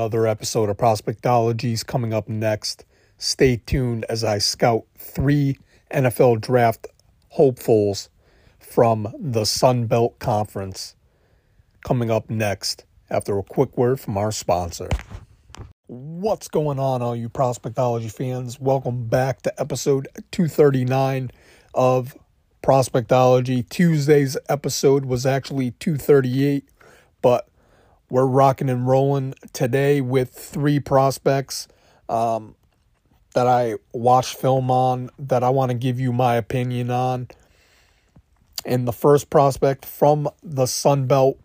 Another episode of Prospectology is coming up next. Stay tuned as I scout three NFL draft hopefuls from the Sun Belt Conference. Coming up next after a quick word from our sponsor. What's going on, all you Prospectology fans? Welcome back to episode 239 of Prospectology. Tuesday's episode was actually 238, but we're rocking and rolling today with three prospects um, that I watched film on that I want to give you my opinion on. And the first prospect from the Sun Belt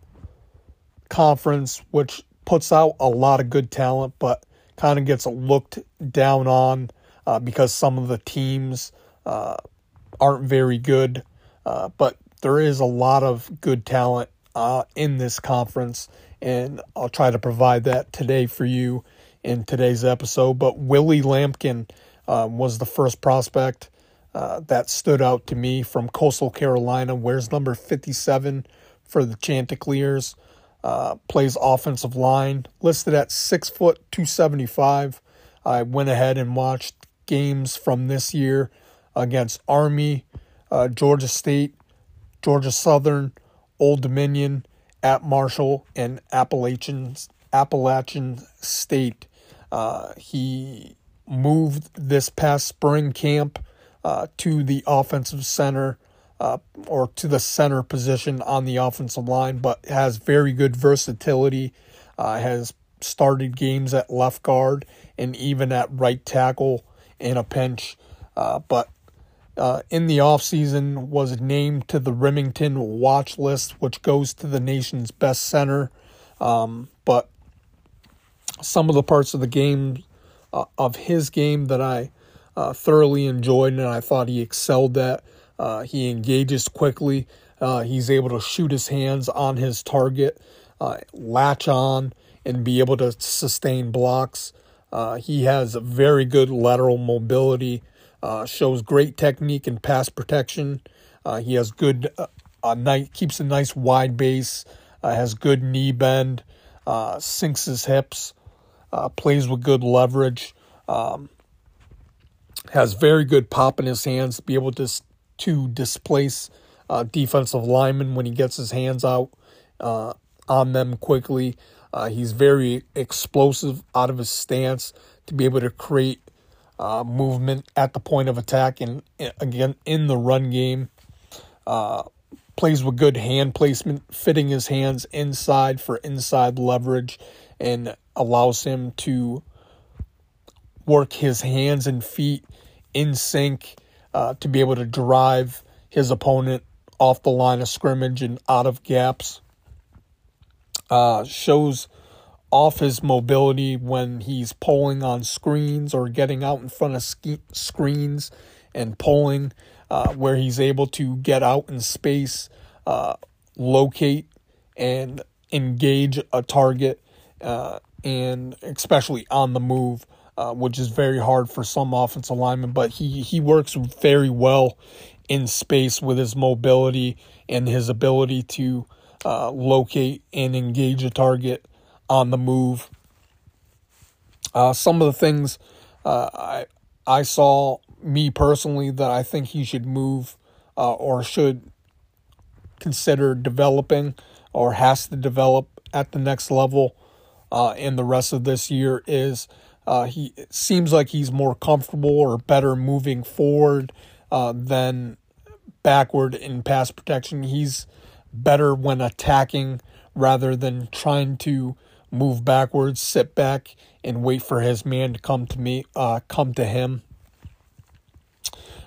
Conference, which puts out a lot of good talent, but kind of gets looked down on uh, because some of the teams uh, aren't very good. Uh, but there is a lot of good talent uh, in this conference, and I'll try to provide that today for you in today's episode. But Willie Lampkin um, was the first prospect uh, that stood out to me from Coastal Carolina, wears number 57 for the Chanticleers. Uh, plays offensive line, listed at six foot two seventy five. I went ahead and watched games from this year against Army, uh, Georgia State, Georgia Southern, Old Dominion, at Marshall, and Appalachian Appalachian State. Uh, he moved this past spring camp uh, to the offensive center uh, or to the center position on the offensive line, but has very good versatility. Uh, has started games at left guard and even at right tackle in a pinch. Uh, but uh, in the offseason was named to the Rimington watch list, which goes to the nation's best center. Um, but some of the parts of the game, uh, of his game that I uh, thoroughly enjoyed and I thought he excelled at uh, he engages quickly. Uh, he's able to shoot his hands on his target, uh, latch on, and be able to sustain blocks. He has very good lateral mobility, uh, shows great technique and pass protection. Uh, he has good, uh, night, keeps a nice wide base, has good knee bend, sinks his hips, plays with good leverage. Um, has very good pop in his hands to be able to to displace uh, defensive linemen when he gets his hands out uh, on them quickly. Uh, he's very explosive out of his stance to be able to create uh, movement at the point of attack and, again in the run game. Uh, plays with good hand placement, fitting his hands inside for inside leverage, and allows him to work his hands and feet in sync uh, to be able to drive his opponent off the line of scrimmage and out of gaps. Uh, shows off his mobility when he's pulling on screens or getting out in front of screens and pulling, uh, where he's able to get out in space, uh, locate, and engage a target, uh, and especially on the move uh, which is very hard for some offensive linemen. But he he works very well in space with his mobility and his ability to uh, locate and engage a target on the move. Uh, some of the things uh, I I saw me personally that I think he should move uh, or should consider developing or has to develop at the next level uh, in the rest of this year is uh, he seems like he's more comfortable or better moving forward uh, than backward in pass protection. He's better when attacking rather than trying to move backwards, sit back, and wait for his man to come to me, uh, come to him.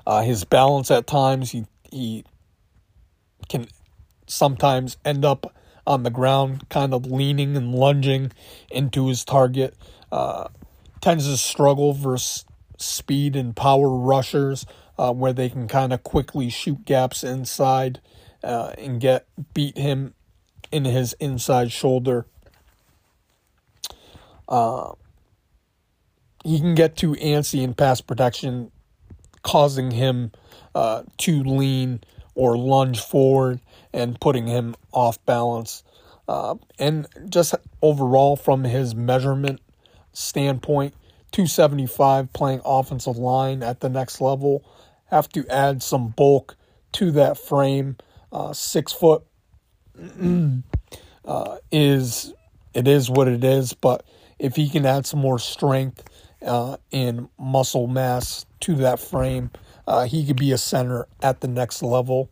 Uh, his balance at times, he he can sometimes end up on the ground, kind of leaning and lunging into his target. Uh, tends to struggle versus speed and power rushers, uh, where they can kind of quickly shoot gaps inside uh, and get beat him in his inside shoulder. Uh, he can get too antsy in pass protection, causing him uh, to lean or lunge forward and putting him off balance. Uh, and just overall, from his measurement standpoint, 275 playing offensive line at the next level. Have to add some bulk to that frame. Uh, six foot uh, is it is what it is, but if he can add some more strength uh, and muscle mass to that frame, uh, he could be a center at the next level.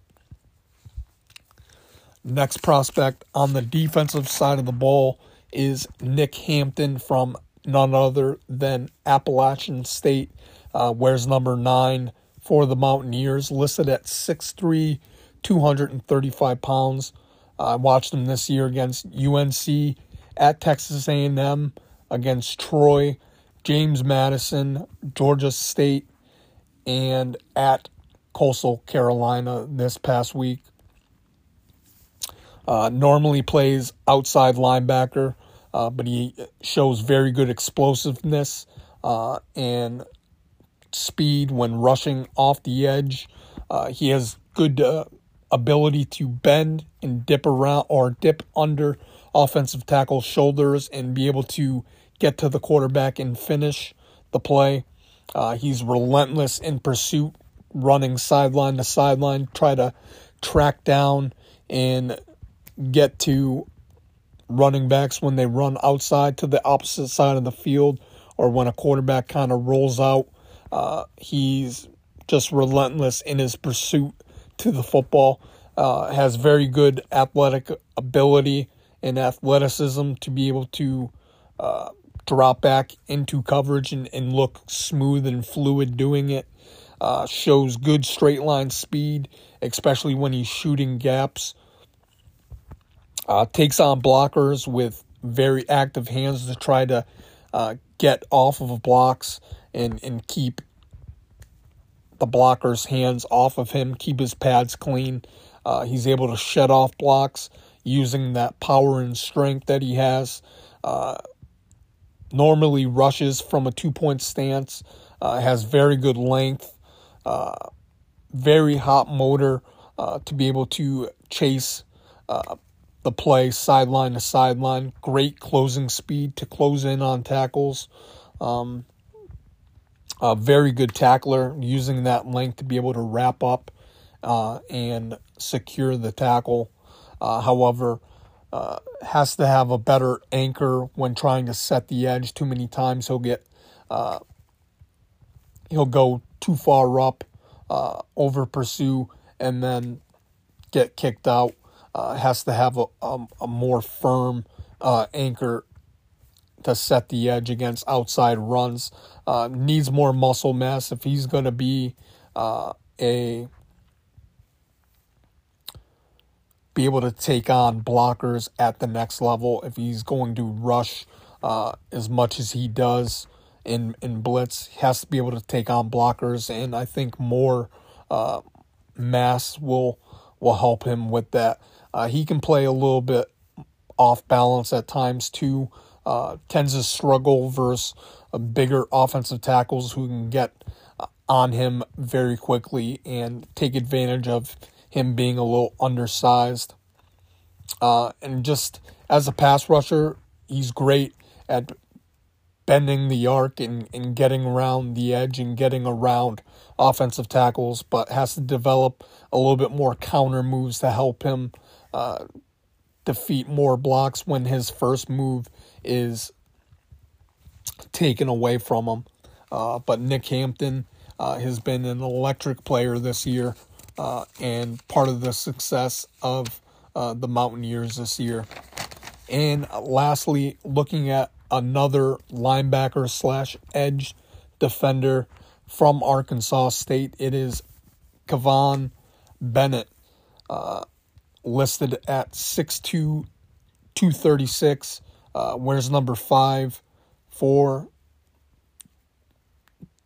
Next prospect on the defensive side of the ball is Nick Hampton from none other than Appalachian State. Uh, wears number nine for the Mountaineers, listed at 6'3, 235 pounds. I watched him this year against UNC, at Texas A&M, against Troy, James Madison, Georgia State, and at Coastal Carolina this past week. Uh, normally plays outside linebacker, uh, but he shows very good explosiveness uh, and speed when rushing off the edge. Uh, he has good uh, ability to bend and dip around or dip under offensive tackle shoulders and be able to get to the quarterback and finish the play. Uh, he's relentless in pursuit, running sideline to sideline, try to track down and get to running backs when they run outside to the opposite side of the field or when a quarterback kind of rolls out. Uh, he's just relentless in his pursuit to the football. Uh, has very good athletic ability and athleticism to be able to uh, drop back into coverage and, and look smooth and fluid doing it. Uh, shows good straight line speed, especially when he's shooting gaps. Uh, takes on blockers with very active hands to try to uh, get off of blocks and, and keep the blocker's hands off of him, keep his pads clean. Uh, he's able to shed off blocks using that power and strength that he has. Uh, normally rushes from a two point stance, uh, has very good length, uh, very hot motor uh, to be able to chase uh, the play sideline to sideline. Great closing speed to close in on tackles. Um, a very good tackler using that length to be able to wrap up uh, and secure the tackle. Uh, however, uh, has to have a better anchor when trying to set the edge. Too many times he'll get uh, he'll go too far up, uh, over pursue, and then get kicked out uh, has to have a, a, a more firm anchor to set the edge against outside runs. Uh, needs more muscle mass if he's going to be uh, a be able to take on blockers at the next level. If he's going to rush uh, as much as he does in in blitz, he has to be able to take on blockers, and I think more uh, mass will will help him with that. Uh, he can play a little bit off balance at times too. Uh, tends to struggle versus bigger offensive tackles who can get uh, on him very quickly and take advantage of him being a little undersized. Uh, and just as a pass rusher, he's great at bending the arc and, and getting around the edge and getting around offensive tackles, but has to develop a little bit more counter moves to help him uh, defeat more blocks when his first move is taken away from him. Uh, but Nick Hampton uh, has been an electric player this year uh, and part of the success of uh, the Mountaineers this year. And lastly, looking at another linebacker slash edge defender from Arkansas State, it is Kivon Bennett. Uh, listed at 6'2", 236. Uh, wears number five for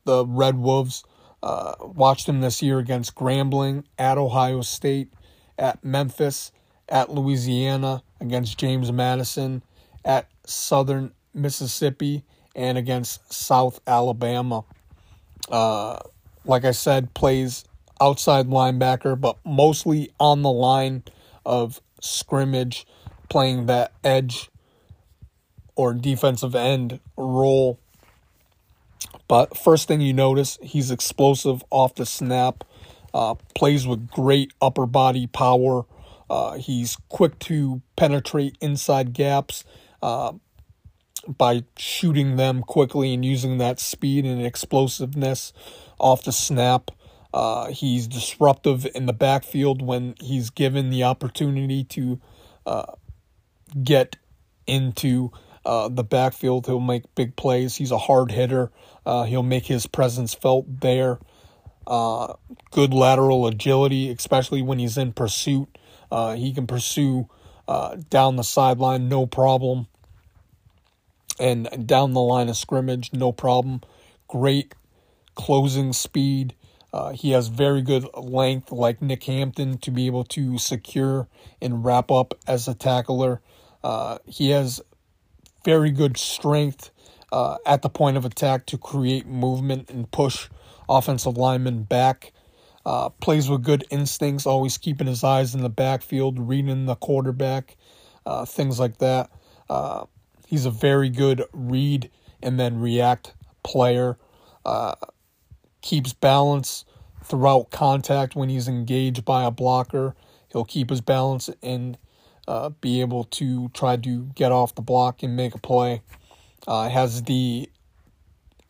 the Red Wolves. Uh, watched him this year against Grambling, at Ohio State, at Memphis, at Louisiana, against James Madison, at Southern Mississippi, and against South Alabama. Uh, like I said, plays outside linebacker, but mostly on the line of scrimmage, playing that edge or defensive end role. But first thing you notice, he's explosive off the snap, uh, plays with great upper body power. Uh, he's quick to penetrate inside gaps uh, by shooting them quickly and using that speed and explosiveness off the snap. Uh, he's disruptive in the backfield when he's given the opportunity to uh, get into uh, the backfield. He'll make big plays. He's a hard hitter. Uh, he'll make his presence felt there. Uh, good lateral agility, especially when he's in pursuit. Uh, he can pursue down the sideline, no problem. And down the line of scrimmage, no problem. Great closing speed. Uh, he has very good length, like Nick Hampton, to be able to secure and wrap up as a tackler. Uh, he has very good strength uh, at the point of attack to create movement and push offensive linemen back. Uh, plays with good instincts, always keeping his eyes in the backfield, reading the quarterback, uh, things like that. Uh, he's a very good read and then react player keeps balance throughout contact when he's engaged by a blocker. He'll keep his balance and uh, be able to try to get off the block and make a play. Uh, has the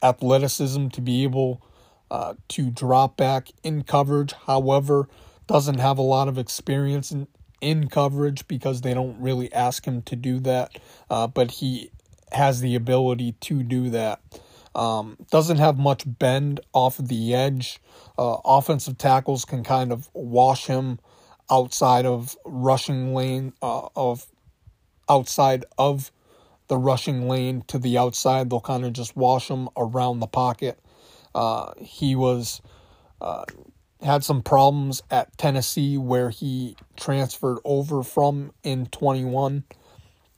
athleticism to be able uh, to drop back in coverage. However, doesn't have a lot of experience in, in coverage because they don't really ask him to do that. Uh, but he has the ability to do that. Um, doesn't have much bend off of the edge. Uh, offensive tackles can kind of wash him outside of rushing lane uh, of outside of the rushing lane to the outside. They'll kind of just wash him around the pocket. Uh, he was uh, had some problems at Tennessee where he transferred over from in 21.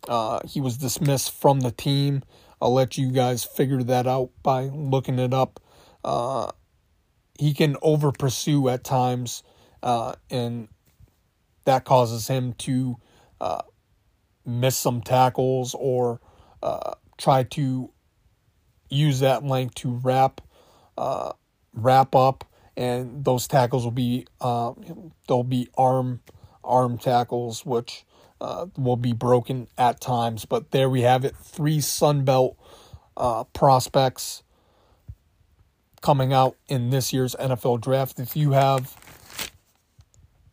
Uh, he was dismissed from the team I'll let you guys figure that out by looking it up. Uh, he can over pursue at times, uh, and that causes him to uh, miss some tackles or uh, try to use that length to wrap uh, wrap up, and those tackles will be uh, they'll be arm arm tackles, which uh, will be broken at times. But there we have it. Three Sunbelt uh, prospects coming out in this year's NFL draft. If you have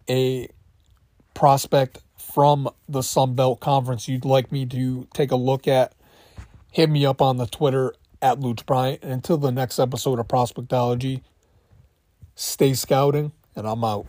a prospect from the Sun Belt Conference you'd like me to take a look at, hit me up on the Twitter at Luch Bryant. And until the next episode of Prospectology, stay scouting, and I'm out.